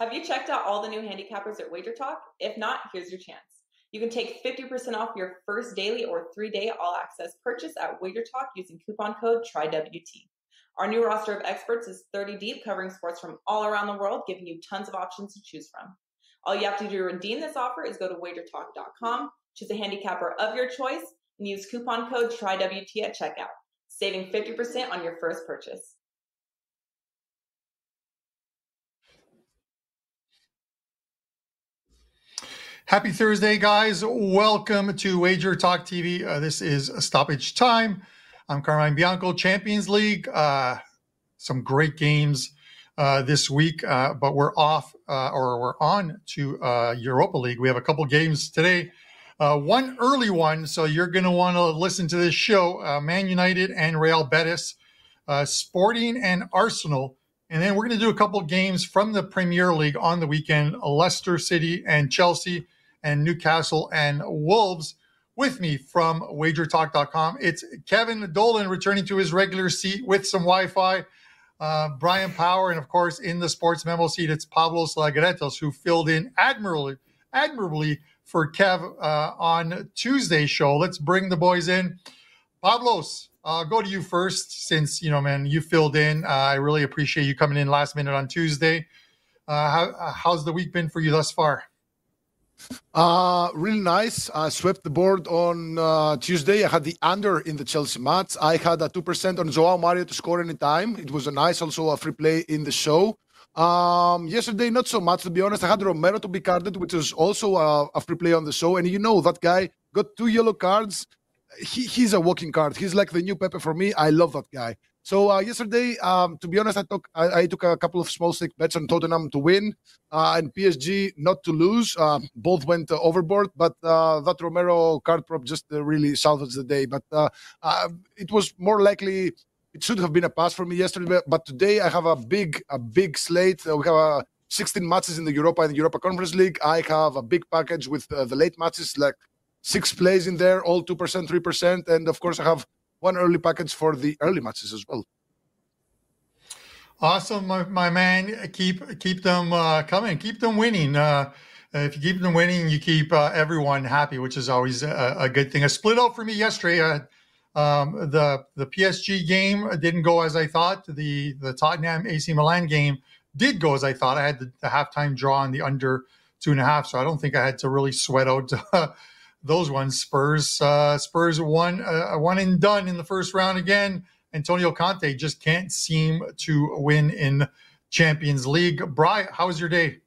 Have you checked out all the new handicappers at Wager Talk? If not, here's your chance. You can take 50% off your first daily or three day all access purchase at Wager Talk using coupon code TRYWT. Our new roster of experts is 30 deep, covering sports from all around the world, giving you tons of options to choose from. All you have to do to redeem this offer is go to wagertalk.com, choose a handicapper of your choice, and use coupon code TRYWT at checkout, saving 50% on your first purchase. Happy Thursday, guys. Welcome to Wager Talk TV. Uh, this is Stoppage Time. I'm Carmine Bianco, Champions League. Uh, some great games uh, this week, uh, but we're off uh, or we're on to uh, Europa League. We have a couple games today. one early one, so you're going to want to listen to this show Man United and Real Betis, Sporting and Arsenal. And then we're going to do a couple games from the Premier League on the weekend Leicester City and Chelsea and Newcastle and Wolves. With me from wagertalk.com, it's Kevin Dolan returning to his regular seat with some Wi Fi. Uh, Brian Power, and of course, in the sports memo seat, it's Pavlos Lagretos, who filled in admirably, admirably for Kev uh, on Tuesday's show. Let's bring the boys in. Pavlos, I'll go to you first since, you know, man, you filled in. Uh, I really appreciate you coming in last minute on Tuesday. Uh, how, how's the week been for you thus far? Uh, really nice. I swept the board on uh, Tuesday. I had the under in the Chelsea match. I had a 2% on Joao Mario to score any time. It was a nice, also a free play in the show. Um, yesterday, not so much, to be honest. I had Romero to be carded, which was also a, a free play on the show. And you know, that guy got two yellow cards. He, he's a walking card. He's like the new Pepe for me. I love that guy. So uh, yesterday, um, to be honest, I took I, I, took a couple of small stick bets on Tottenham to win uh, and PSG not to lose. Uh, both went overboard, but uh, that Romero card prop just uh, really salvaged the day. But uh, it was more likely it should have been a pass for me yesterday. But today I have a big a big slate. we have 16 matches in the Europa and the Europa Conference League. I have a big package with the late matches like six plays in there, all 2%, 3%. And of course, I have one early package for the early matches as well. Awesome, my, my man. Keep keep them uh, coming. Keep them winning. Uh, if you keep them winning, you keep uh, everyone happy, which is always a, a, good thing. A split out for me yesterday. Uh, um, the the PSG game didn't go as I thought. The the Tottenham AC Milan game did go as I thought. I had the, the halftime draw on the under two and a half, so I don't think I had to really sweat out those ones. Spurs uh, Spurs won uh, one and done in the first round again. Antonio Conte just can't seem to win in Champions League. Bry, how was your day?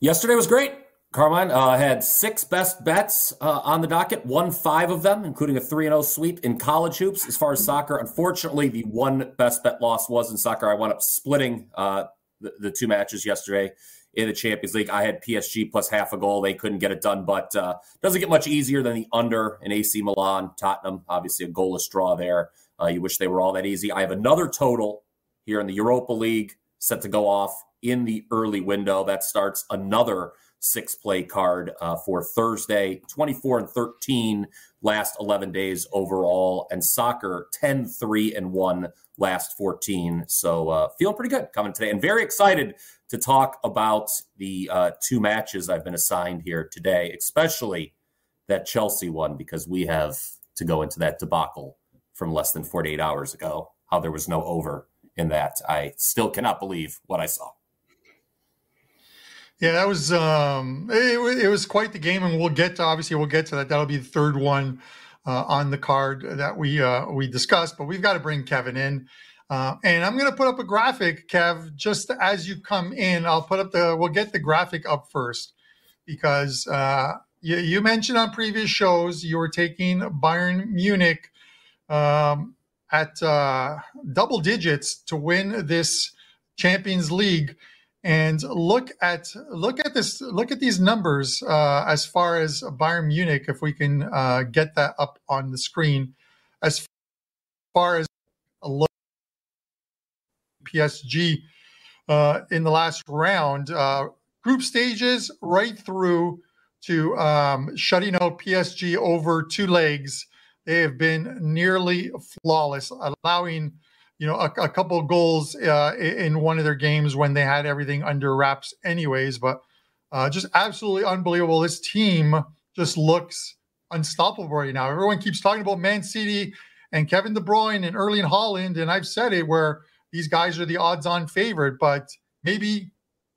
Yesterday was great. Carmine uh, had six best bets uh, on the docket, won five of them, including a 3 0 sweep in college hoops. As far as soccer, unfortunately, the one best bet loss was in soccer. I wound up splitting uh, the, the, two matches yesterday in the Champions League. I had PSG plus half a goal. They couldn't get it done, but uh, doesn't get much easier than the under in AC Milan, Tottenham. Obviously, a goalless draw there. Uh, you wish they were all that easy. I have another total here in the Europa League set to go off in the early window. That starts another six play card uh, for Thursday, 24 and 13 last 11 days overall, and soccer 10 3 and 1 last 14. So uh, feeling pretty good coming today, and very excited to talk about the uh, two matches I've been assigned here today, especially that Chelsea one, because we have to go into that debacle from less than 48 hours ago, how there was no over in that. I still cannot believe what I saw. Yeah, that was um, it, it, was quite the game, and we'll get to obviously we'll get to that. That'll be the third one uh, on the card that we uh, we discussed. But we've got to bring Kevin in, uh, and I'm going to put up a graphic, Kev, just as you come in. I'll put up the we'll get the graphic up first because uh, you, you mentioned on previous shows you were taking Bayern Munich um, at uh, double digits to win this Champions League and look at look at this look at these numbers uh, as far as Bayern Munich if we can uh, get that up on the screen. As far as look PSG uh, in the last round uh, group stages right through to um, shutting out PSG over two legs. They have been nearly flawless allowing you know, a, a couple goals uh, in one of their games when they had everything under wraps, anyways. But uh, just absolutely unbelievable. This team just looks unstoppable right now. Everyone keeps talking about Man City and Kevin De Bruyne and Erling Haaland, and I've said it where these guys are the odds-on favorite, but maybe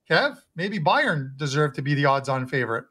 Kev, maybe Bayern deserve to be the odds-on favorite.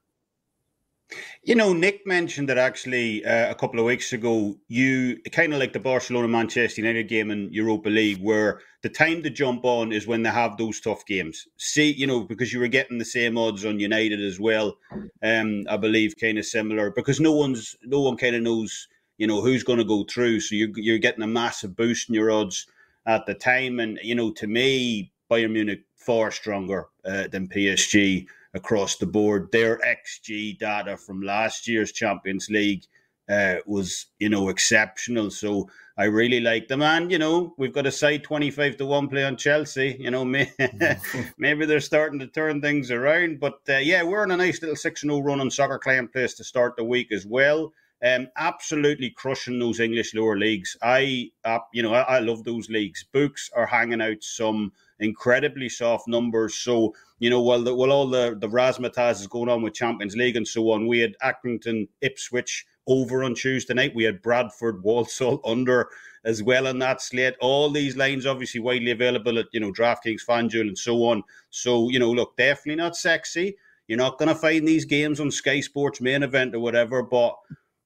You know, Nick mentioned that actually uh, a couple of weeks ago. You kind of like the Barcelona Manchester United game in Europa League, where the time to jump on is when they have those tough games. See, you know, because you were getting the same odds on United as well. Um, I believe kind of similar because no one's no one kind of knows you know who's going to go through. So you're you're getting a massive boost in your odds at the time, and you know, to me, Bayern Munich far stronger uh, than PSG across the board. Their XG data from last year's Champions League uh, was, you know, exceptional. So I really like them. And, you know, we've got a side 25 to 1 play on Chelsea. You know, may, maybe they're starting to turn things around. But uh, yeah, we're on a nice little 6 0 run on Soccer Client Place to start the week as well. Um, absolutely crushing those English lower leagues. I, uh, you know, I, I love those leagues. Books are hanging out some incredibly soft numbers. So, you know, while, the, while all the, the razzmatazz is going on with Champions League and so on, we had Accrington Ipswich over on Tuesday night. We had Bradford Walsall under as well on that slate. All these lines obviously widely available at, you know, DraftKings, FanDuel and so on. So, you know, look, definitely not sexy. You're not going to find these games on Sky Sports main event or whatever, but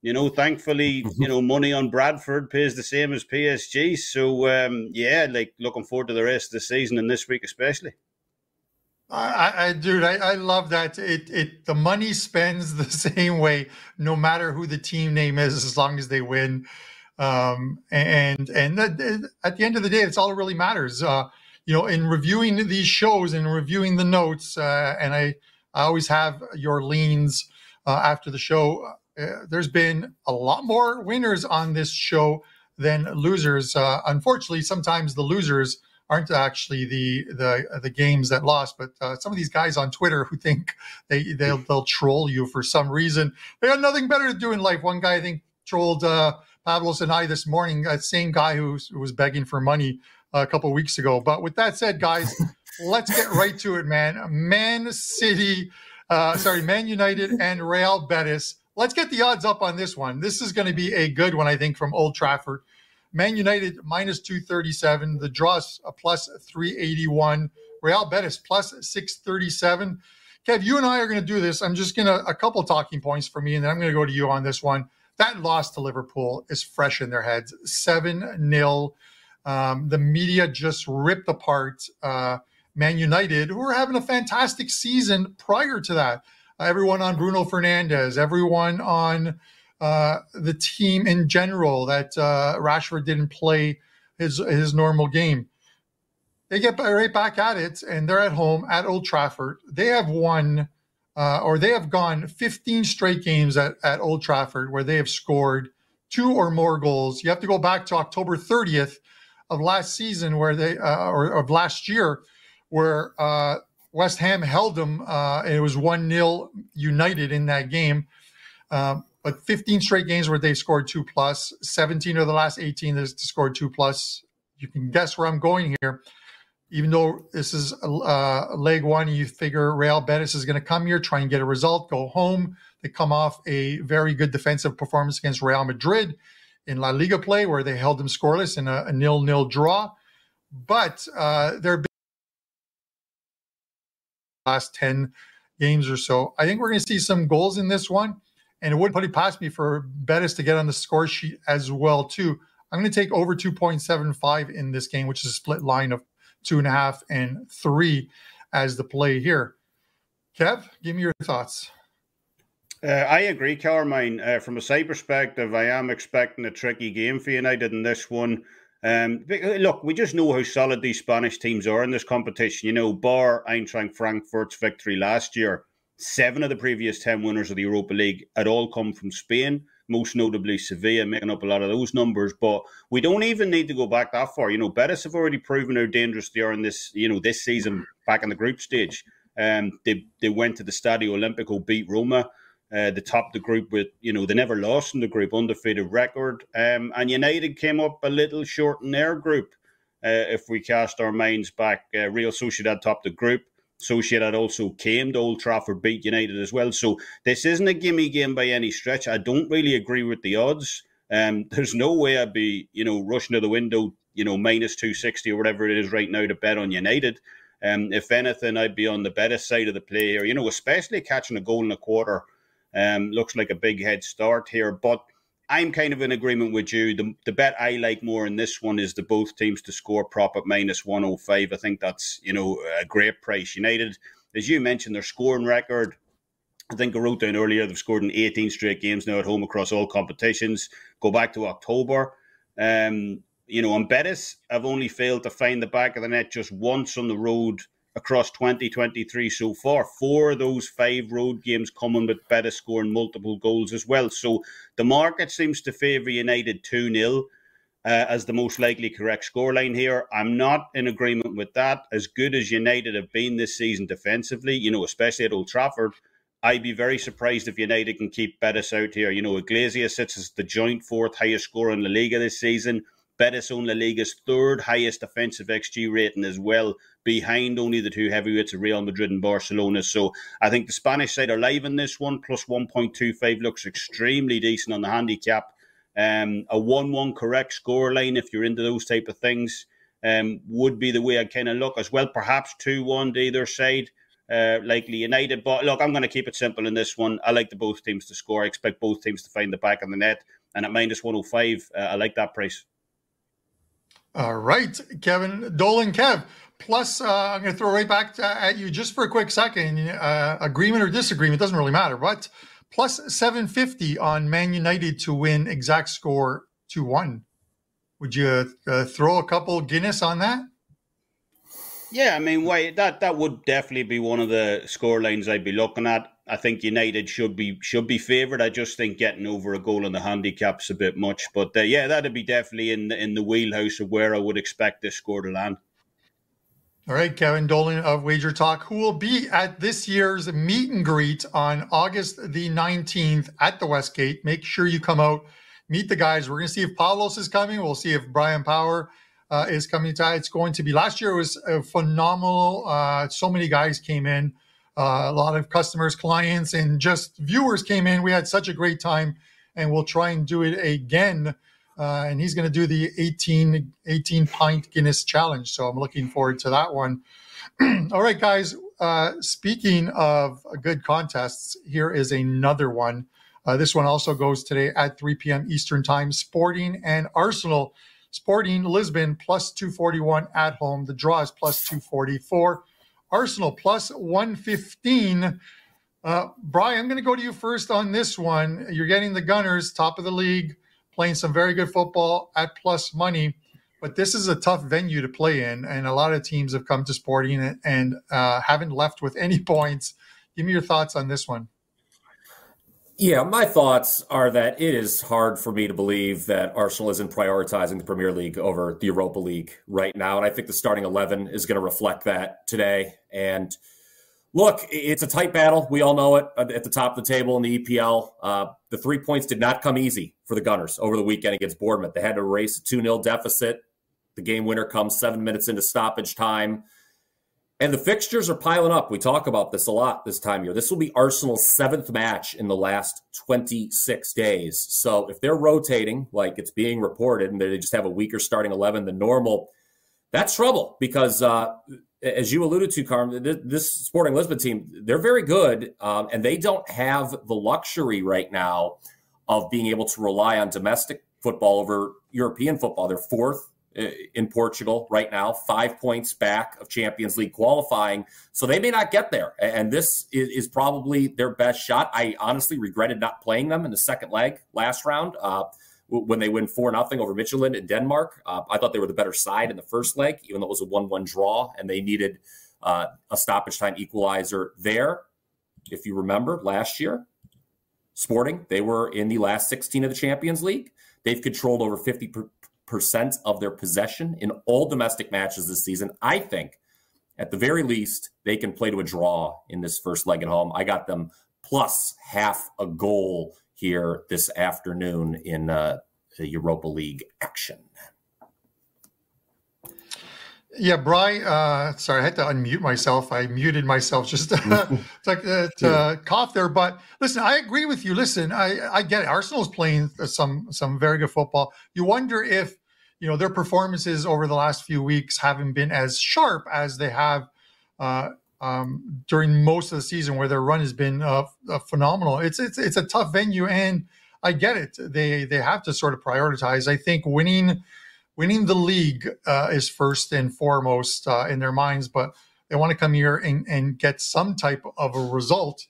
you know, thankfully, mm-hmm. you know, money on Bradford pays the same as PSG. So, um, yeah, like looking forward to the rest of the season and this week especially. I, I dude, I, I love that. It, it, the money spends the same way, no matter who the team name is, as long as they win. Um, and and that, at the end of the day, it's all that really matters. Uh, you know, in reviewing these shows and reviewing the notes, uh, and I, I always have your leans uh, after the show uh, there's been a lot more winners on this show than losers. Uh, unfortunately, sometimes the losers aren't actually the the the games that lost, but uh, some of these guys on Twitter who think they they'll they'll troll you for some reason. They got nothing better to do in life. One guy I think trolled uh, Pavlos and I this morning. That same guy who was begging for money a couple weeks ago. But with that said, guys, let's get right to it, man. Man City, uh, sorry, Man United and Real Betis. Let's get the odds up on this one. This is going to be a good one, I think, from Old Trafford. Man United minus 237. The draws a plus 381. Real Betis plus 637. Kev, you and I are going to do this. I'm just going to, a couple talking points for me, and then I'm going to go to you on this one. That loss to Liverpool is fresh in their heads 7 0. Um, the media just ripped apart uh, Man United, who were having a fantastic season prior to that. Everyone on Bruno Fernandes, everyone on uh, the team in general that uh, Rashford didn't play his his normal game. They get right back at it, and they're at home at Old Trafford. They have won, uh, or they have gone 15 straight games at, at Old Trafford where they have scored two or more goals. You have to go back to October 30th of last season, where they uh, or of last year, where uh, West Ham held them. Uh, it was one 0 United in that game. Um, but 15 straight games where they've scored two plus, 17 of the last 18 they've scored two plus. You can guess where I'm going here. Even though this is uh, leg one, you figure Real Betis is going to come here, try and get a result, go home. They come off a very good defensive performance against Real Madrid in La Liga play, where they held them scoreless in a, a nil-nil draw. But uh, they're last 10 games or so. I think we're going to see some goals in this one and it wouldn't put it past me for Betis to get on the score sheet as well too. I'm going to take over 2.75 in this game, which is a split line of two and a half and three as the play here. Kev, give me your thoughts. Uh, I agree, Carmine. Uh, from a side perspective, I am expecting a tricky game for United in this one. Um, look, we just know how solid these Spanish teams are in this competition. You know, bar Eintracht Frankfurt's victory last year, Seven of the previous 10 winners of the Europa League had all come from Spain, most notably Sevilla, making up a lot of those numbers. But we don't even need to go back that far. You know, Betis have already proven how dangerous they are in this, you know, this season back in the group stage. Um, they, they went to the Stadio Olimpico, beat Roma. Uh, they topped the group with, you know, they never lost in the group, undefeated record. Um, and United came up a little short in their group. Uh, if we cast our minds back, uh, Real Sociedad topped the group. Sociedad also came to Old Trafford, beat United as well. So this isn't a gimme game by any stretch. I don't really agree with the odds. Um, there's no way I'd be, you know, rushing to the window, you know, minus 260 or whatever it is right now to bet on United. Um, if anything, I'd be on the better side of the play here, you know, especially catching a goal in a quarter. Um, looks like a big head start here. But I'm kind of in agreement with you. The, the bet I like more in this one is the both teams to score prop at minus 105. I think that's, you know, a great price. United, as you mentioned, their scoring record, I think I wrote down earlier, they've scored in 18 straight games now at home across all competitions. Go back to October. Um, you know, on Betis, I've only failed to find the back of the net just once on the road across 2023 so far. Four of those five road games coming with Betis scoring multiple goals as well. So the market seems to favour United 2 0 uh, as the most likely correct scoreline here. I'm not in agreement with that. As good as United have been this season defensively, you know, especially at Old Trafford, I'd be very surprised if United can keep Betis out here. You know, Iglesias sits as the joint fourth highest scorer in the Liga this season. Betis own La Liga's third highest offensive XG rating as well, behind only the two heavyweights of Real Madrid and Barcelona. So I think the Spanish side are live in this one. Plus 1.25 looks extremely decent on the handicap. Um, a 1 1 correct scoreline, if you're into those type of things, um, would be the way I kind of look as well. Perhaps 2 1 to either side. Uh, likely United. But look, I'm going to keep it simple in this one. I like the both teams to score. I expect both teams to find the back of the net. And at minus 105, uh, I like that price. All right, Kevin Dolan, Kev. Plus, uh, I'm going to throw right back to, at you just for a quick second. Uh, agreement or disagreement doesn't really matter, but plus 750 on Man United to win exact score 2 1. Would you uh, throw a couple Guinness on that? Yeah, I mean, why that that would definitely be one of the score lines I'd be looking at. I think United should be should be favoured. I just think getting over a goal in the handicap's a bit much. But uh, yeah, that'd be definitely in the, in the wheelhouse of where I would expect this score to land. All right, Kevin Dolan of Wager Talk, who will be at this year's meet and greet on August the 19th at the Westgate. Make sure you come out, meet the guys. We're going to see if Pavlos is coming. We'll see if Brian Power uh, is coming to. It's going to be last year was phenomenal. Uh, so many guys came in, uh, a lot of customers, clients, and just viewers came in. We had such a great time, and we'll try and do it again uh, and he's going to do the 18, 18 pint Guinness challenge. So I'm looking forward to that one. All right, guys. Uh, speaking of good contests, here is another one. Uh, this one also goes today at 3 p.m. Eastern Time. Sporting and Arsenal. Sporting Lisbon plus 241 at home. The draw is plus 244. Arsenal plus 115. Uh, Brian, I'm going to go to you first on this one. You're getting the Gunners, top of the league playing some very good football at plus money. But this is a tough venue to play in, and a lot of teams have come to Sporting and, uh, haven't left with any points. Give me your thoughts on this one. Yeah, my thoughts are that it is hard for me to believe that Arsenal isn't prioritizing the Premier League over the Europa League right now. And I think the starting 11 is going to reflect that today. And Look, it's a tight battle. We all know it at the top of the table in the EPL. Uh, the three points did not come easy for the Gunners over the weekend against Bournemouth. They had to race a 2 0 deficit. The game winner comes seven minutes into stoppage time. And the fixtures are piling up. We talk about this a lot this time of year. This will be Arsenal's seventh match in the last 26 days. So if they're rotating like it's being reported and they just have a weaker starting 11 than normal, that's trouble because uh, as you alluded to, Carm, this Sporting Lisbon team, they're very good, um, and they don't have the luxury right now of being able to rely on domestic football over European football. They're fourth in Portugal right now, five points back of Champions League qualifying. So they may not get there. And this is, probably their best shot. I honestly regretted not playing them in the second leg last round. Uh, when they win 4 nothing over Midtjylland in Denmark. Uh, I thought they were the better side in the first leg, even though it was a 1 1 draw, and they needed uh, a stoppage time equalizer there. If you remember last year, Sporting, they were in the last 16 of the Champions League. They've controlled over 50% of their possession in all domestic matches this season. I think, at the very least, they can play to a draw in this first leg at home. I got them plus half a goal here this afternoon in uh, the Europa League action. Yeah, Bry. Uh, sorry, I had to unmute myself. I muted myself just to, to, to cough there. But listen, I agree with you. Listen, I, I get it. Arsenal's playing some some very good football. You wonder if you know their performances over the last few weeks haven't been as sharp as they have uh, um, during most of the season where their run has been uh, uh, phenomenal. It's, it's it's a tough venue, and I get it. They they have to sort of prioritize. I think winning winning the league uh, is first and foremost uh, in their minds, but they want to come here and, and get some type of a result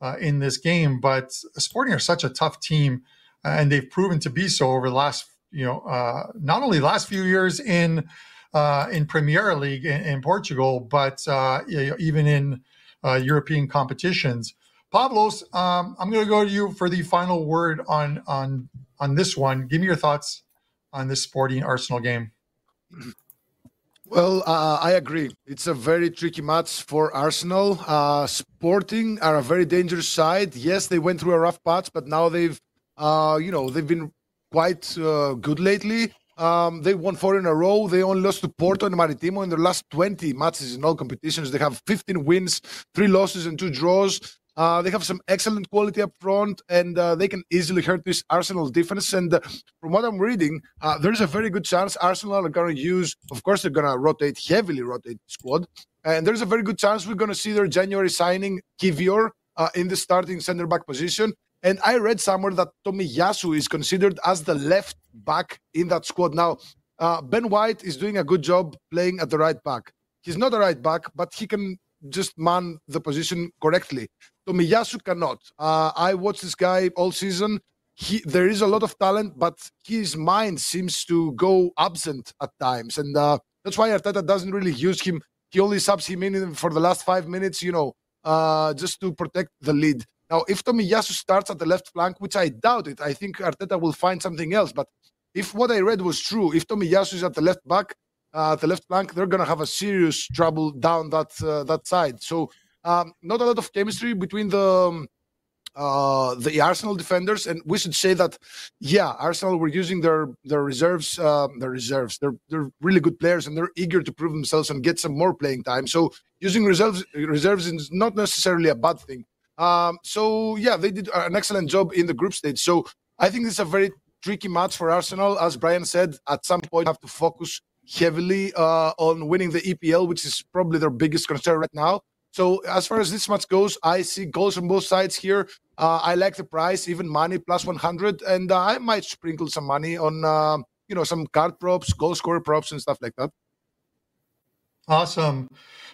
uh, in this game. But Sporting are such a tough team, and they've proven to be so over the last you know uh, not only last few years in uh, in Premier League in, in Portugal, but uh, even in uh, European competitions. Pavlos, um, I'm going to go to you for the final word on on on this one. Give me your thoughts on this Sporting Arsenal game. Well, uh, I agree. It's a very tricky match for Arsenal. Uh, Sporting are a very dangerous side. Yes, they went through a rough patch, but now they've, uh, you know, they've been quite uh, good lately. Um, they won four in a row. They only lost to Porto and Maritimo in their last 20 matches in all competitions. They have 15 wins, three losses, and two draws. Uh, they have some excellent quality up front, and uh, they can easily hurt this Arsenal defense. And uh, from what I'm reading, uh, there's a very good chance Arsenal are going to use, of course, they're going to rotate, heavily rotate squad. And there's a very good chance we're going to see their January signing, Kiwior, uh, in the starting center back position. And I read somewhere that Tommy Tomiyasu is considered as the left back in that squad. Now, uh, Ben White is doing a good job playing at the right back. He's not a right back, but he can just man the position correctly. Tomiyasu cannot. Uh, I watched this guy all season. He, there is a lot of talent, but his mind seems to go absent at times, and uh, that's why Arteta doesn't really use him. He only subs him in for the last five minutes, you know, uh, just to protect the lead. Now, if Tomiyasu starts at the left flank, which I doubt it, I think Arteta will find something else. But if what I read was true, if Tomiyasu is at the left back, uh, the left flank, they're gonna have a serious trouble down that uh, that side. So um, not a lot of chemistry between the um, uh, the Arsenal defenders, and we should say that, yeah, Arsenal were using their their reserves, um, their reserves. They're they're really good players, and they're eager to prove themselves and get some more playing time. So using reserves reserves is not necessarily a bad thing. Um, so yeah, they did an excellent job in the group stage. So I think this is a very tricky match for Arsenal. As Brian said, at some point have to focus heavily uh, on winning the EPL, which is probably their biggest concern right now. So as far as this match goes, I see goals on both sides here. Uh, I like the price, even money plus 100, and uh, I might sprinkle some money on uh, you know some card props, goal scorer props, and stuff like that. Awesome,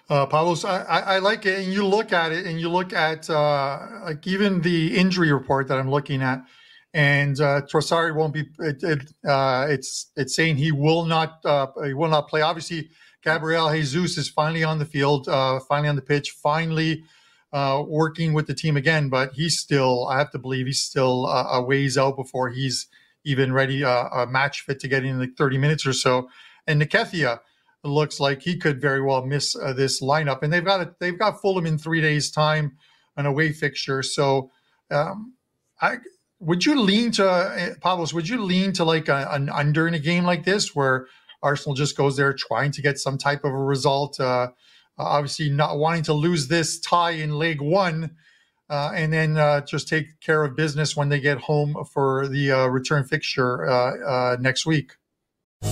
uh. I, I, I, like it, and you look at it, and you look at uh, like even the injury report that I'm looking at, and uh, Trossard won't be. It, it, uh, it's it's saying he will not uh, he will not play. Obviously, Gabriel Jesus is finally on the field, uh, finally on the pitch, finally uh, working with the team again. But he's still, I have to believe, he's still a ways out before he's even ready, uh, a match fit to get in like 30 minutes or so. And Nketiah looks like he could very well miss this lineup. And they've got it, they've got Fulham in three days' time, an away fixture. So um, I would you lean to uh, Pavlos? Would you lean to like a, an under in a game like this where Arsenal just goes there trying to get some type of a result. Uh, obviously, not wanting to lose this tie in leg one, uh, and then uh, just take care of business when they get home for the uh, return fixture uh, uh, next week.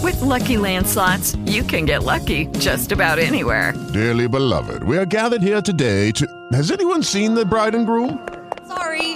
With lucky landslots, you can get lucky just about anywhere. Dearly beloved, we are gathered here today to. Has anyone seen the bride and groom? Sorry,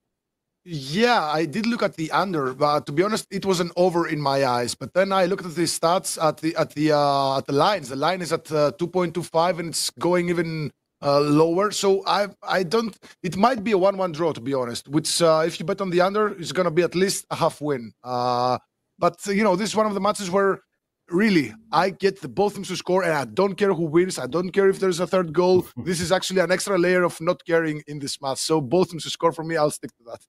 Yeah, I did look at the under, but to be honest, it was an over in my eyes. But then I looked at the stats at the at the uh, at the lines. The line is at uh, 2.25, and it's going even uh, lower. So I I don't. It might be a one-one draw to be honest. Which uh, if you bet on the under, it's gonna be at least a half win. Uh, but you know this is one of the matches where really I get the both teams to score, and I don't care who wins. I don't care if there's a third goal. this is actually an extra layer of not caring in this match. So both teams to score for me. I'll stick to that.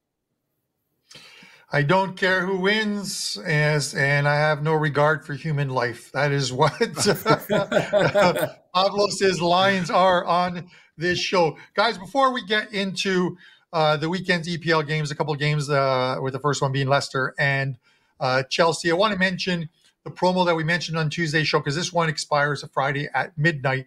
I don't care who wins, as and I have no regard for human life. That is what Pavlos's lines are on this show, guys. Before we get into uh, the weekend's EPL games, a couple games, uh, with the first one being Leicester and uh, Chelsea. I want to mention the promo that we mentioned on Tuesday's show because this one expires a Friday at midnight.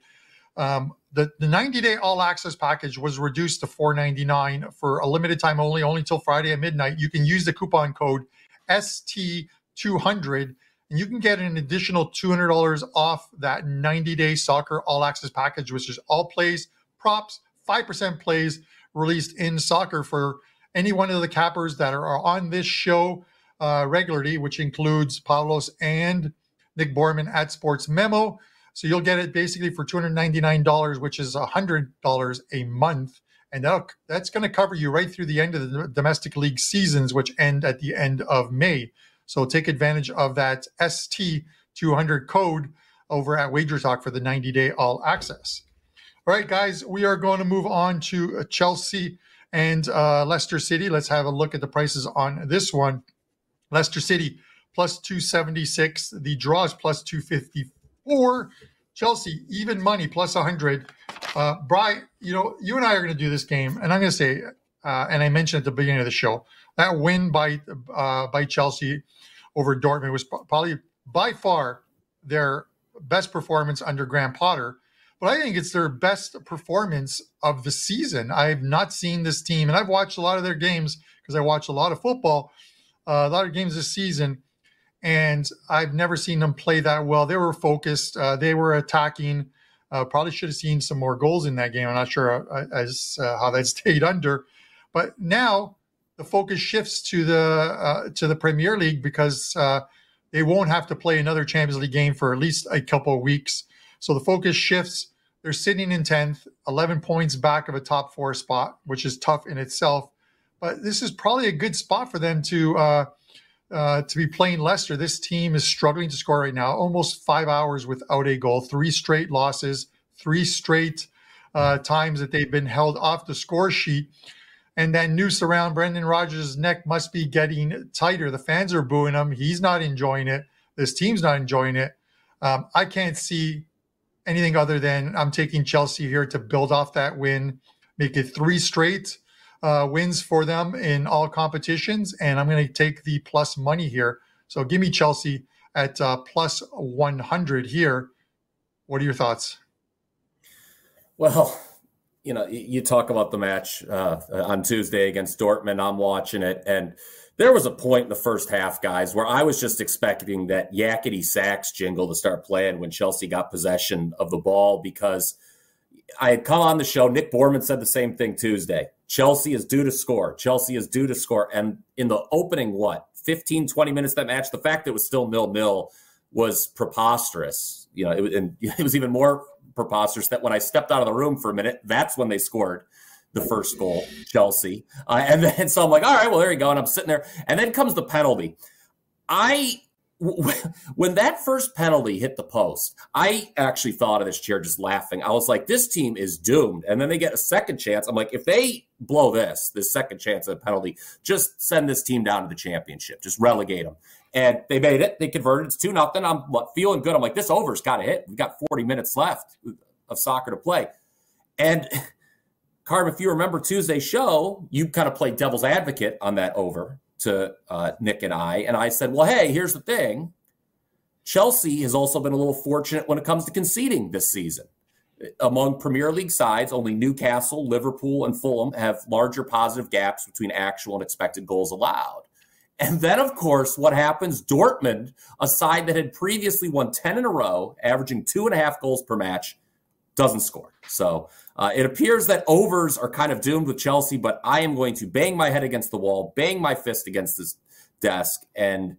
Um, the, the 90 day all access package was reduced to 499 for a limited time only, only till Friday at midnight. You can use the coupon code ST200 and you can get an additional $200 off that 90 day soccer all access package, which is all plays, props, 5% plays released in soccer for any one of the cappers that are on this show uh, regularly, which includes Pavlos and Nick Borman at Sports Memo. So you'll get it basically for $299, which is $100 a month. And that that's going to cover you right through the end of the domestic league seasons, which end at the end of May. So take advantage of that ST200 code over at Wager Talk for the 90 day all access. All right, guys, we are going to move on to uh, Chelsea and uh, Leicester City. Let's have a look at the prices on this one. Leicester City plus 276. The draw is plus 250 or Chelsea, even money, plus 100. Uh, Bry, you know, you and I are going to do this game, and I'm going to say, uh, and I mentioned at the beginning of the show, that win by uh, by Chelsea over Dortmund was probably by far their best performance under Graham Potter. But I think it's their best performance of the season. I've not seen this team, and I've watched a lot of their games because I watch a lot of football, uh, a lot of games this season and I've never seen them play that well. They were focused, uh, they were attacking. Uh, probably should have seen some more goals in that game. I'm not sure uh, as uh, how that stayed under, but now the focus shifts to the uh, to the Premier League because uh, they won't have to play another Champions League game for at least a couple of weeks. So the focus shifts. They're sitting in tenth, 11 points back of a top four spot, which is tough in itself. but this is probably a good spot for them to uh, to be playing Leicester. This team is struggling to score right now, almost five hours without a goal, three straight losses, three straight uh, times that they've been held off the score sheet. And that noose around Brendan Rodgers' neck must be getting tighter. The fans are booing him. He's not enjoying it. This team's not enjoying it. Um, I can't see anything other than I'm taking Chelsea here to build off that win, make it three straight uh, wins for them in all competitions, and I'm going to take the plus money here. So give me Chelsea at uh, plus 100 here. What are your thoughts? Well, you know, you talk about the match uh, on Tuesday against Dortmund. I'm watching it, and there was a point in the first half, guys, where I was just expecting that yakety sax jingle to start playing when Chelsea got possession of the ball because I had come on the show. Nick Borman said the same thing Tuesday. Chelsea is due to score. Chelsea is due to score. And in the opening, what, 15, 20 minutes that match, the fact that it was still nil nil was preposterous. You know, it, and it was even more preposterous that when I stepped out of the room for a minute, that's when they scored the first goal, Chelsea. Uh, and then so I'm like, all right, well, there you go. And I'm sitting there. And then comes the penalty. I when that first penalty hit the post, I actually thought of this chair just laughing. I was like, this team is doomed. And then they get a second chance. I'm like, if they blow this, this second chance of a penalty, just send this team down to the championship, just relegate them. And they made it. They converted. It's two nothing. I'm feeling good. I'm like, this over's got to hit. We've got 40 minutes left of soccer to play. And Carm, if you remember Tuesday's show, you kind of played devil's advocate on that over to uh, Nick and I. And I said, well, hey, here's the thing Chelsea has also been a little fortunate when it comes to conceding this season. Among Premier League sides, only Newcastle, Liverpool, and Fulham have larger positive gaps between actual and expected goals allowed. And then, of course, what happens? Dortmund, a side that had previously won 10 in a row, averaging two and a half goals per match, doesn't score. So uh, it appears that overs are kind of doomed with Chelsea, but I am going to bang my head against the wall, bang my fist against this desk, and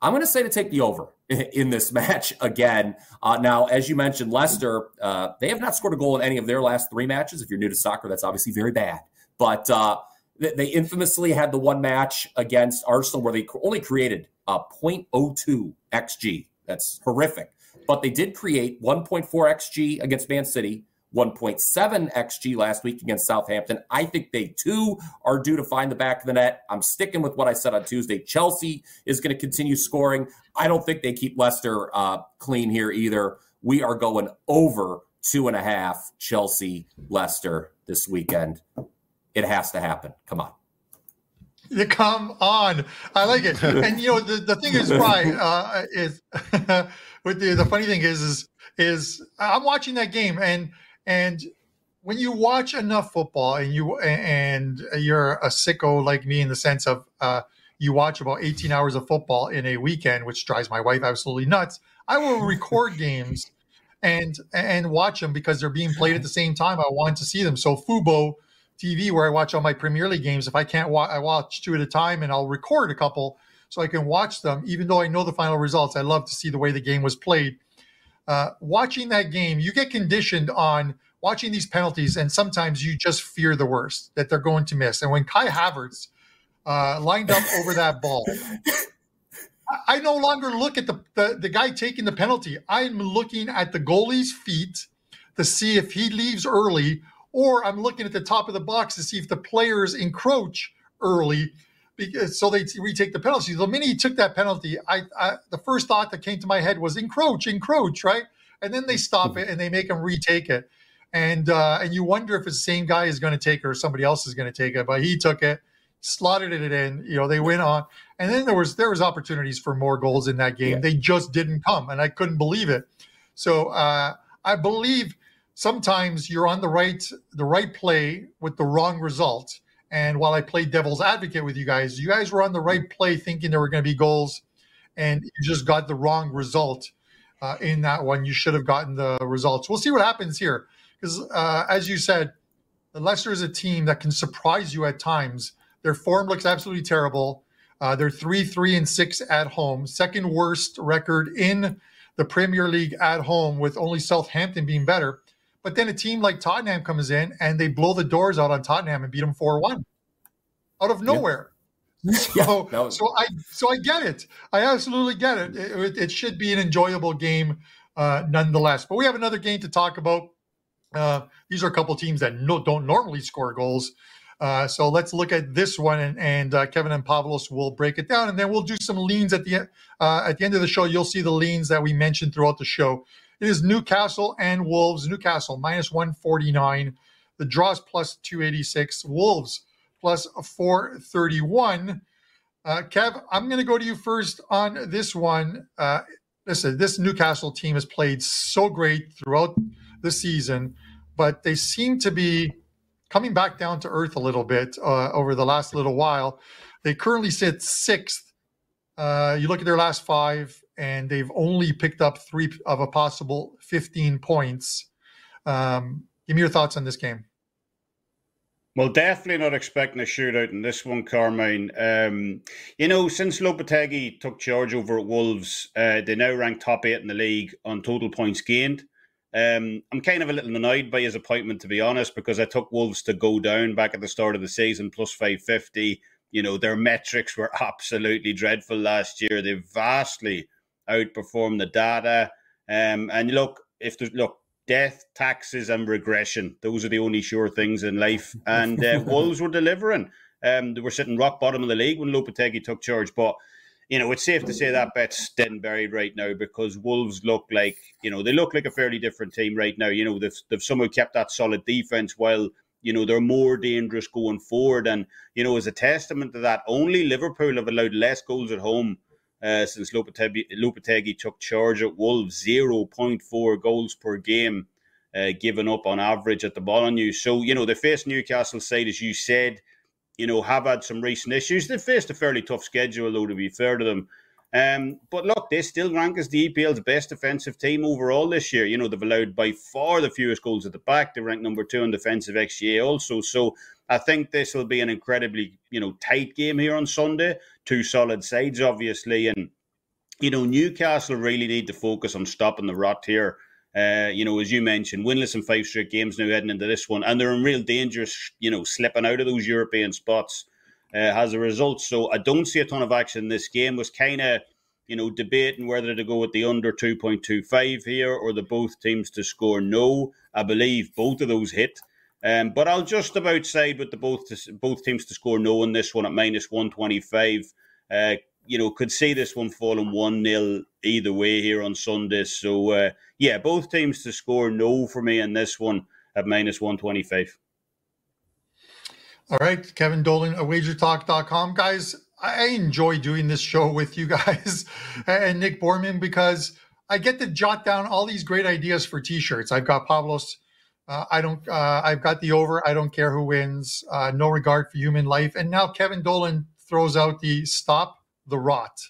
I'm going to say to take the over in this match again. Uh, now, as you mentioned, Leicester, uh, they have not scored a goal in any of their last three matches. If you're new to soccer, that's obviously very bad. But uh, they infamously had the one match against Arsenal where they only created a 0.02 xG. That's horrific. But they did create 1.4 xG against Man City, 1.7 xG last week against Southampton. I think they too are due to find the back of the net. I'm sticking with what I said on Tuesday. Chelsea is going to continue scoring. I don't think they keep Leicester uh, clean here either. We are going over two and a half Chelsea Leicester this weekend. It has to happen. Come on. Come on. I like it. And you know the, the thing is right uh, is with the the funny thing is is is I'm watching that game and and when you watch enough football and you and you're a sicko like me in the sense of uh, you watch about 18 hours of football in a weekend, which drives my wife absolutely nuts. I will record games and and watch them because they're being played at the same time. I want to see them. So Fubo TV, where I watch all my Premier League games, if I can't watch, I watch two at a time, and I'll record a couple so I can watch them. Even though I know the final results, I love to see the way the game was played uh, watching that game, you get conditioned on watching these penalties, and sometimes you just fear the worst that they're going to miss. And when Kai Havertz uh, lined up over that ball, I no longer look at the, the, the guy taking the penalty. I'm looking at the goalie's feet to see if he leaves early, or I'm looking at the top of the box to see if the players encroach early so they retake the penalty. The minute he took that penalty, I, I, the first thought that came to my head was encroach, encroach, right? And then they stop it and they make him retake it, and uh, and you wonder if it's the same guy is going to take it or somebody else is going to take it, but he took it, slotted it in. You know, they went on, and then there was there was opportunities for more goals in that game. Yeah. They just didn't come, and I couldn't believe it. So uh, I believe sometimes you're on the right the right play with the wrong result and while I played devil's advocate with you guys, you guys were on the right play thinking there were going to be goals, and you just got the wrong result uh, in that one. You should have gotten the results. We'll see what happens here. Because uh, as you said, Leicester is a team that can surprise you at times. Their form looks absolutely terrible. Uh, they're three, three, and six at home, second worst record in the Premier League at home, with only Southampton being better. But then a team like Tottenham comes in and they blow the doors out on Tottenham and beat them 4 1. out of nowhere. So, that was- so I so I get it. I absolutely get it. It, it- it should be an enjoyable game, uh, nonetheless. But we have another game to talk about. Uh, these are a couple teams that no, don't normally score goals. Uh, so let's look at this one, and, and uh, Kevin and Pavlos will break it down, and then we'll do some leans at the uh, at the end of the show. You'll see the leans that we mentioned throughout the show. It is Newcastle and Wolves. Newcastle minus one forty nine. The draws plus two eighty six. Wolves plus four thirty one. Uh, Kev, I'm going to go to you first on this one. Uh, listen, this Newcastle team has played so great throughout the season, but they seem to be coming back down to earth a little bit uh, over the last little while. They currently sit sixth. Uh, you look at their last five, and they've only picked up three of a possible 15 points. Um, give me your thoughts on this game. Well, definitely not expecting a shootout in this one, Carmine. Um, you know, since Lopetegui took charge over at Wolves, uh, they now rank top eight in the league on total points gained. Um, I'm kind of a little annoyed by his appointment, to be honest, because I took Wolves to go down back at the start of the season, plus 550. You know, their metrics were absolutely dreadful last year. They vastly outperformed the data. Um, and look, if there's look, death, taxes, and regression, those are the only sure things in life. And uh, Wolves were delivering. Um, they were sitting rock bottom of the league when Lopetegui took charge. But you know, it's safe to say that bet's dead and buried right now because Wolves look like, you know, they look like a fairly different team right now. You know, they've, they've somehow kept that solid defense while, you know, they're more dangerous going forward. And, you know, as a testament to that, only Liverpool have allowed less goals at home uh, since Lopetegui, Lopetegui took charge at Wolves, 0.4 goals per game uh, given up on average at the Molyneux. So, you know, they face Newcastle side, as you said, you know, have had some recent issues. They've faced a fairly tough schedule, though, to be fair to them. Um, but look, they still rank as the EPL's best defensive team overall this year. You know, they've allowed by far the fewest goals at the back. They rank number two in defensive XGA also. So I think this will be an incredibly, you know, tight game here on Sunday. Two solid sides, obviously. And, you know, Newcastle really need to focus on stopping the rot here. Uh, you know, as you mentioned, winless in five straight games now heading into this one, and they're in real danger, you know, slipping out of those European spots uh, as a result. So I don't see a ton of action in this game. Was kind of, you know, debating whether to go with the under two point two five here or the both teams to score no. I believe both of those hit. Um, but I'll just about side with the both both teams to score no in this one at minus one twenty five. Uh, you know, could see this one falling 1 0 either way here on Sunday. So, uh, yeah, both teams to score no for me in this one at minus 125. All right, Kevin Dolan, uh, wagertalk.com. Guys, I enjoy doing this show with you guys and Nick Borman because I get to jot down all these great ideas for t-shirts. I've got Pavlos. Uh, I don't. Uh, I've got the over. I don't care who wins. Uh, no regard for human life. And now Kevin Dolan throws out the stop the rot.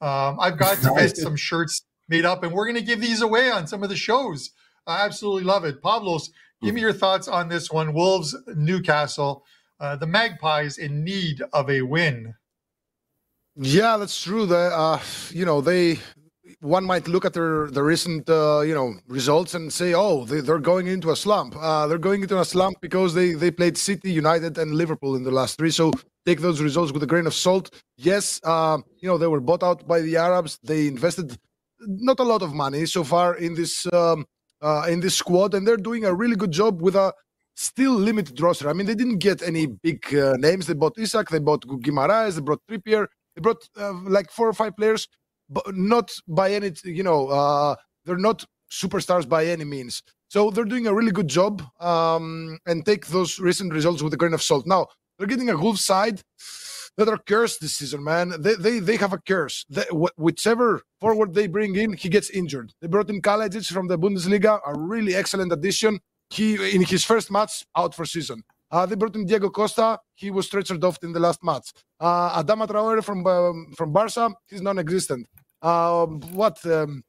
Um, I've got to get some shirts made up, and we're going to give these away on some of the shows. I absolutely love it. Pavlos, give me your thoughts on this one. Wolves, Newcastle. Uh, the Magpies in need of a win. Yeah, that's true. The uh, you know they one might look at their the recent uh, you know results and say, oh, they, they're going into a slump. Uh, they're going into a slump because they they played City, United, and Liverpool in the last three. So take those results with a grain of salt. Yes, uh, you know they were bought out by the Arabs. They invested not a lot of money so far in this um, uh, in this squad, and they're doing a really good job with a still limited roster. I mean, they didn't get any big uh, names. They bought Isak, they bought Guimaraes, they brought Trippier, they brought uh, like four or five players, but not by any, you know, uh, they're not superstars by any means. So they're doing a really good job um, and take those recent results with a grain of salt. Now, they're getting a Wolves side that are cursed this season, man. They they, they have a curse. They, wh- whichever forward they bring in, he gets injured. They brought in Kalajdzic from the Bundesliga, a really excellent addition he in his first match out for season. Uh, they brought in Diego Costa. He was stretchered off in the last match. Uh, Adama Traore from um, from Barca. He's non-existent. Um, what um,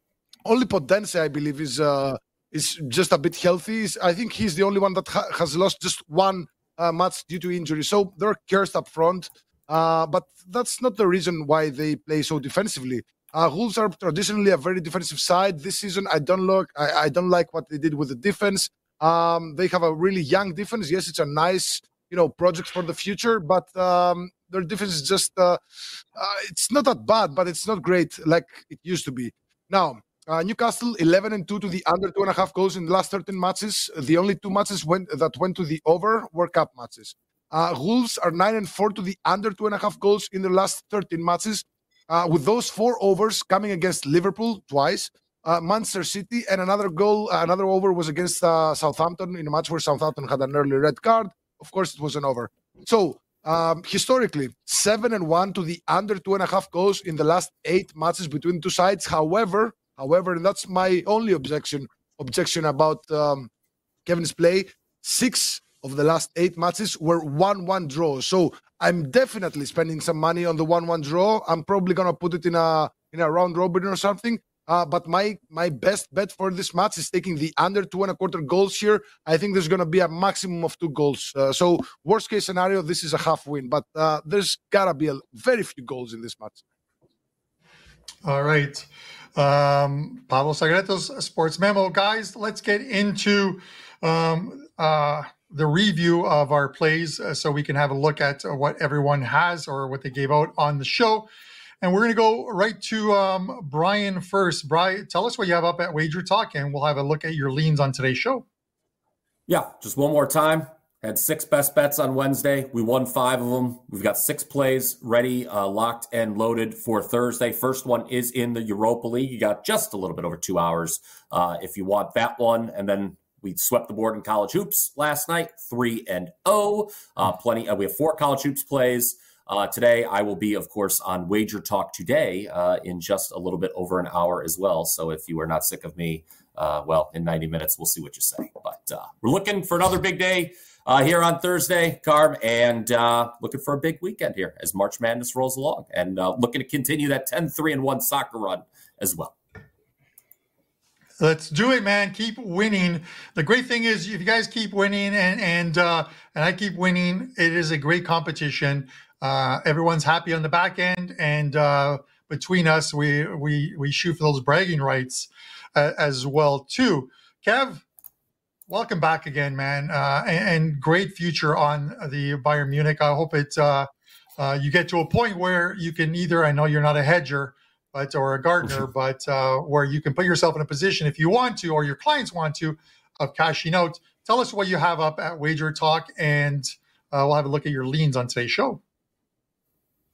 only Podence, I believe, is uh, is just a bit healthy. I think he's the only one that ha- has lost just one uh, match due to injury. So they're cursed up front. Uh, but that's not the reason why they play so defensively. Uh, Wolves are traditionally a very defensive side. This season, I don't look. I, I don't like what they did with the defense. Um, they have a really young defense. Yes, it's a nice you know project for the future, but um, their defense is just uh, uh, it's not that bad, but it's not great like it used to be. Now, uh, Newcastle 11 and 2 to the under two and a half goals in the last 13 matches. The only two matches went, that went to the over were cup matches. Uh, Wolves are 9 and 4 to the under two and a half goals in the last 13 matches. Uh, with those four overs coming against Liverpool twice, uh, Manchester City, and another goal, another over was against uh, Southampton in a match where Southampton had an early red card. Of course, it was an over. So um, historically, seven and one to the under two and a half goals in the last eight matches between two sides. However, however, that's my only objection objection about um, Kevin's play. Six of the last eight matches were one-one draws. So I'm definitely spending some money on the one-one draw. I'm probably gonna put it in a in a round robin or something. Uh, but my my best bet for this match is taking the under two and a quarter goals here. I think there's going to be a maximum of two goals. Uh, so worst case scenario, this is a half win, but uh, there's gotta be a very few goals in this match. All right. Um, Pablo Sagreto's sports memo. Guys, let's get into um, uh, the review of our plays uh, so we can have a look at uh, what everyone has or what they gave out on the show. And we're going to go right to um, Brian first. Brian, tell us what you have up at Wager Talk, and we'll have a look at your leans on today's show. Yeah, just one more time. Had six best bets on Wednesday. We won five of them. We've got six plays ready, uh, locked and loaded for Thursday. First one is in the Europa League. You got just a little bit over two hours uh, if you want that one. And then we swept the board in college hoops last night, three and oh. Uh, plenty. Uh, we have four college hoops plays. Uh, today, I will be, of course, on Wager Talk today uh, in just a little bit over an hour as well. So if you are not sick of me, uh, well, in 90 minutes, we'll see what you say. But uh, we're looking for another big day uh, here on Thursday, Carb, and uh, looking for a big weekend here as March Madness rolls along and looking to continue that 10 3 and 1 soccer run as well. Let's do it, man. Keep winning. The great thing is, if you guys keep winning and and and I keep winning, it is a great competition. Uh, everyone's happy on the back end, and uh, between us, we we we shoot for those bragging rights uh, as well too. Kev, welcome back again, man, uh, and, and, great future on the Bayern Munich. I hope it uh, uh, you get to a point where you can either. I know you're not a hedger, but or a gardener, but where you can put yourself in a position if you want to, or your clients want to, of cashing out. Tell us what you have up at Wager Talk, and we'll have a look at your leans on today's show.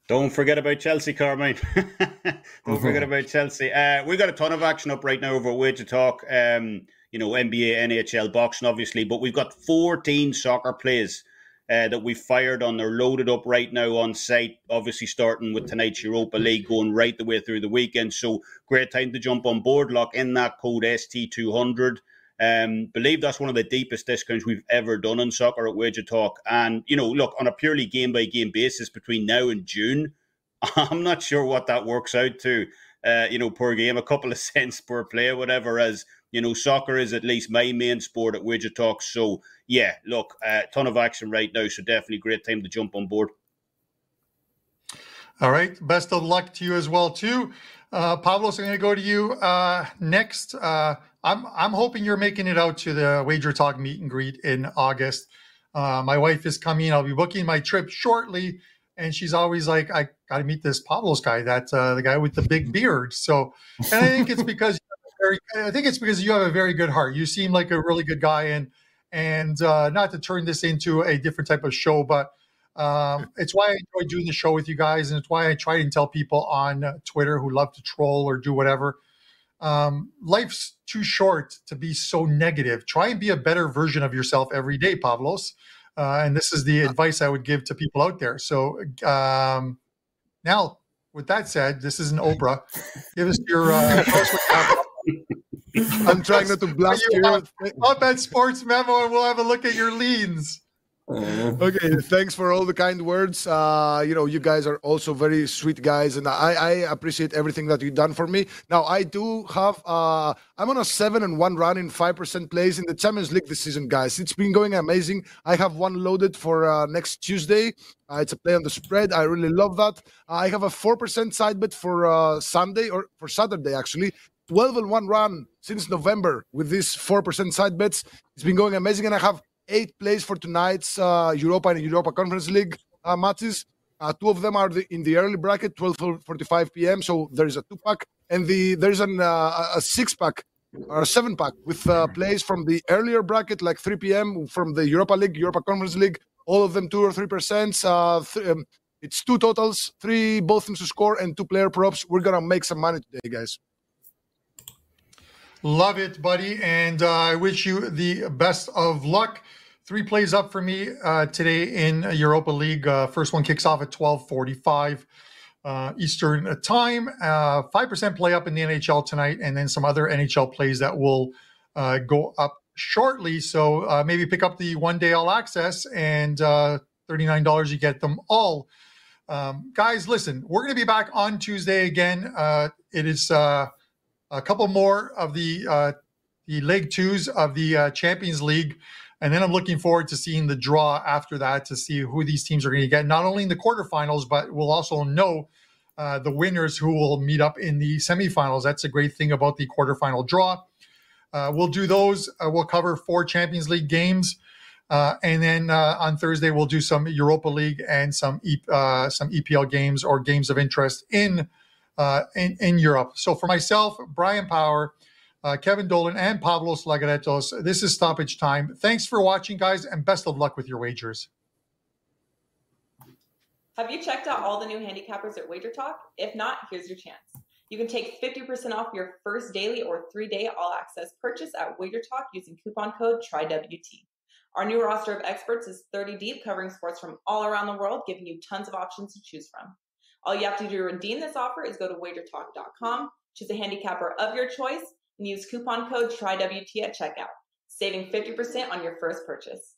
Don't forget about Chelsea, Carmine. Don't mm-hmm. forget about Chelsea. Uh, we got a ton of action up right now over Wager Talk. Um, you know, NBA, NHL, boxing, obviously, but we've got 14 soccer plays uh, that we fired on. They're loaded up right now on site, obviously starting with tonight's Europa League, going right the way through the weekend. So great time to jump on board. Lock in that code ST200. Um, believe that's one of the deepest discounts we've ever done on soccer at Wager Talk. And, you know, look, on a purely game by game basis between now and June, I'm not sure what that works out to, uh, you know, per game, a couple of cents per play, whatever, as, you know, soccer is at least my main sport at Wager Talk. So, yeah, look, a uh, ton of action right now. So, definitely great time to jump on board. All right. Best of luck to you as well, too. Uh, Pavlos, I'm going to go to you uh, next. Uh, I'm I'm hoping you're making it out to the Wager Talk meet and greet in August. Uh, my wife is coming. I'll be booking my trip shortly, and she's always like, "I got to meet this Pavlos guy. That's uh, the guy with the big beard." So, and I think it's because very, I think it's because you have a very good heart. You seem like a really good guy, and and uh, not to turn this into a different type of show, but um, it's why I enjoy doing the show with you guys, and it's why I try and tell people on Twitter who love to troll or do whatever um, life's too short to be so negative. Try and be a better version of yourself every day, Pavlos. Uh, and this is the advice I would give to people out there. So um, now, with that said, this is an Oprah. Give us your. Uh, I'm trying not to blast you. Up at Sports Memo, and we'll have a look at your leans. Mm-hmm. okay, thanks for all the kind words. Uh, you know, you guys are also very sweet guys, and I, I appreciate everything that you've done for me. Now, I do have, uh, I'm on a seven and one run in five percent plays in the Champions League this season, guys. It's been going amazing. I have one loaded for uh, next Tuesday. Uh, it's a play on the spread. I really love that. I have a four percent side bet for uh, Sunday or for Saturday actually. 12 and 1 run since November with these 4% side bets. It's been going amazing. And I have eight plays for tonight's uh, Europa and Europa Conference League uh, matches. Uh, two of them are the, in the early bracket, 12:45 p.m. So there is a two pack, and the there's an uh, a six pack or a seven pack with uh, plays from the earlier bracket, like 3 p.m. from the Europa League, Europa Conference League. All of them two or three percent. Uh, th- um, it's two totals, three both teams to score, and two player props. We're gonna make some money today, guys. Love it, buddy. And uh, I wish you the best of luck. Three plays up for me uh, today in Europa League. Uh, first one kicks off at 1245 uh, Eastern time. Uh, 5% play up in the NHL tonight, and then some other NHL plays that will uh, go up shortly. So uh, maybe pick up the one day all access and uh, $39, you get them all. Um, guys, listen, we're going to be back on Tuesday again. Uh, it is uh, a couple more of the uh, the leg twos of the uh, Champions League, and then I'm looking forward to seeing the draw after that to see who these teams are going to get. Not only in the quarterfinals, but we'll also know uh, the winners who will meet up in the semifinals. That's a great thing about the quarterfinal draw. Uh, we'll do those. Uh, we'll cover four Champions League games. Uh, and then on Thursday we'll do some Europa League and some e- some EPL games or games of interest in uh, in, in Europe. So for myself, Brian Power, uh, Kevin Dolan, and Pavlos Lagaretos, this is stoppage time. Thanks for watching, guys, and best of luck with your wagers. Have you checked out all the new handicappers at Wager Talk? If not, here's your chance. You can take 50% off your first daily or three day all access purchase at Wager Talk using coupon code TRYWT. Our new roster of experts is 30 deep, covering sports from all around the world, giving you tons of options to choose from. All you have to do to redeem this offer is go to wagertalk.com, choose a handicapper of your choice, and use coupon code TRYWT at checkout, saving 50% on your first purchase.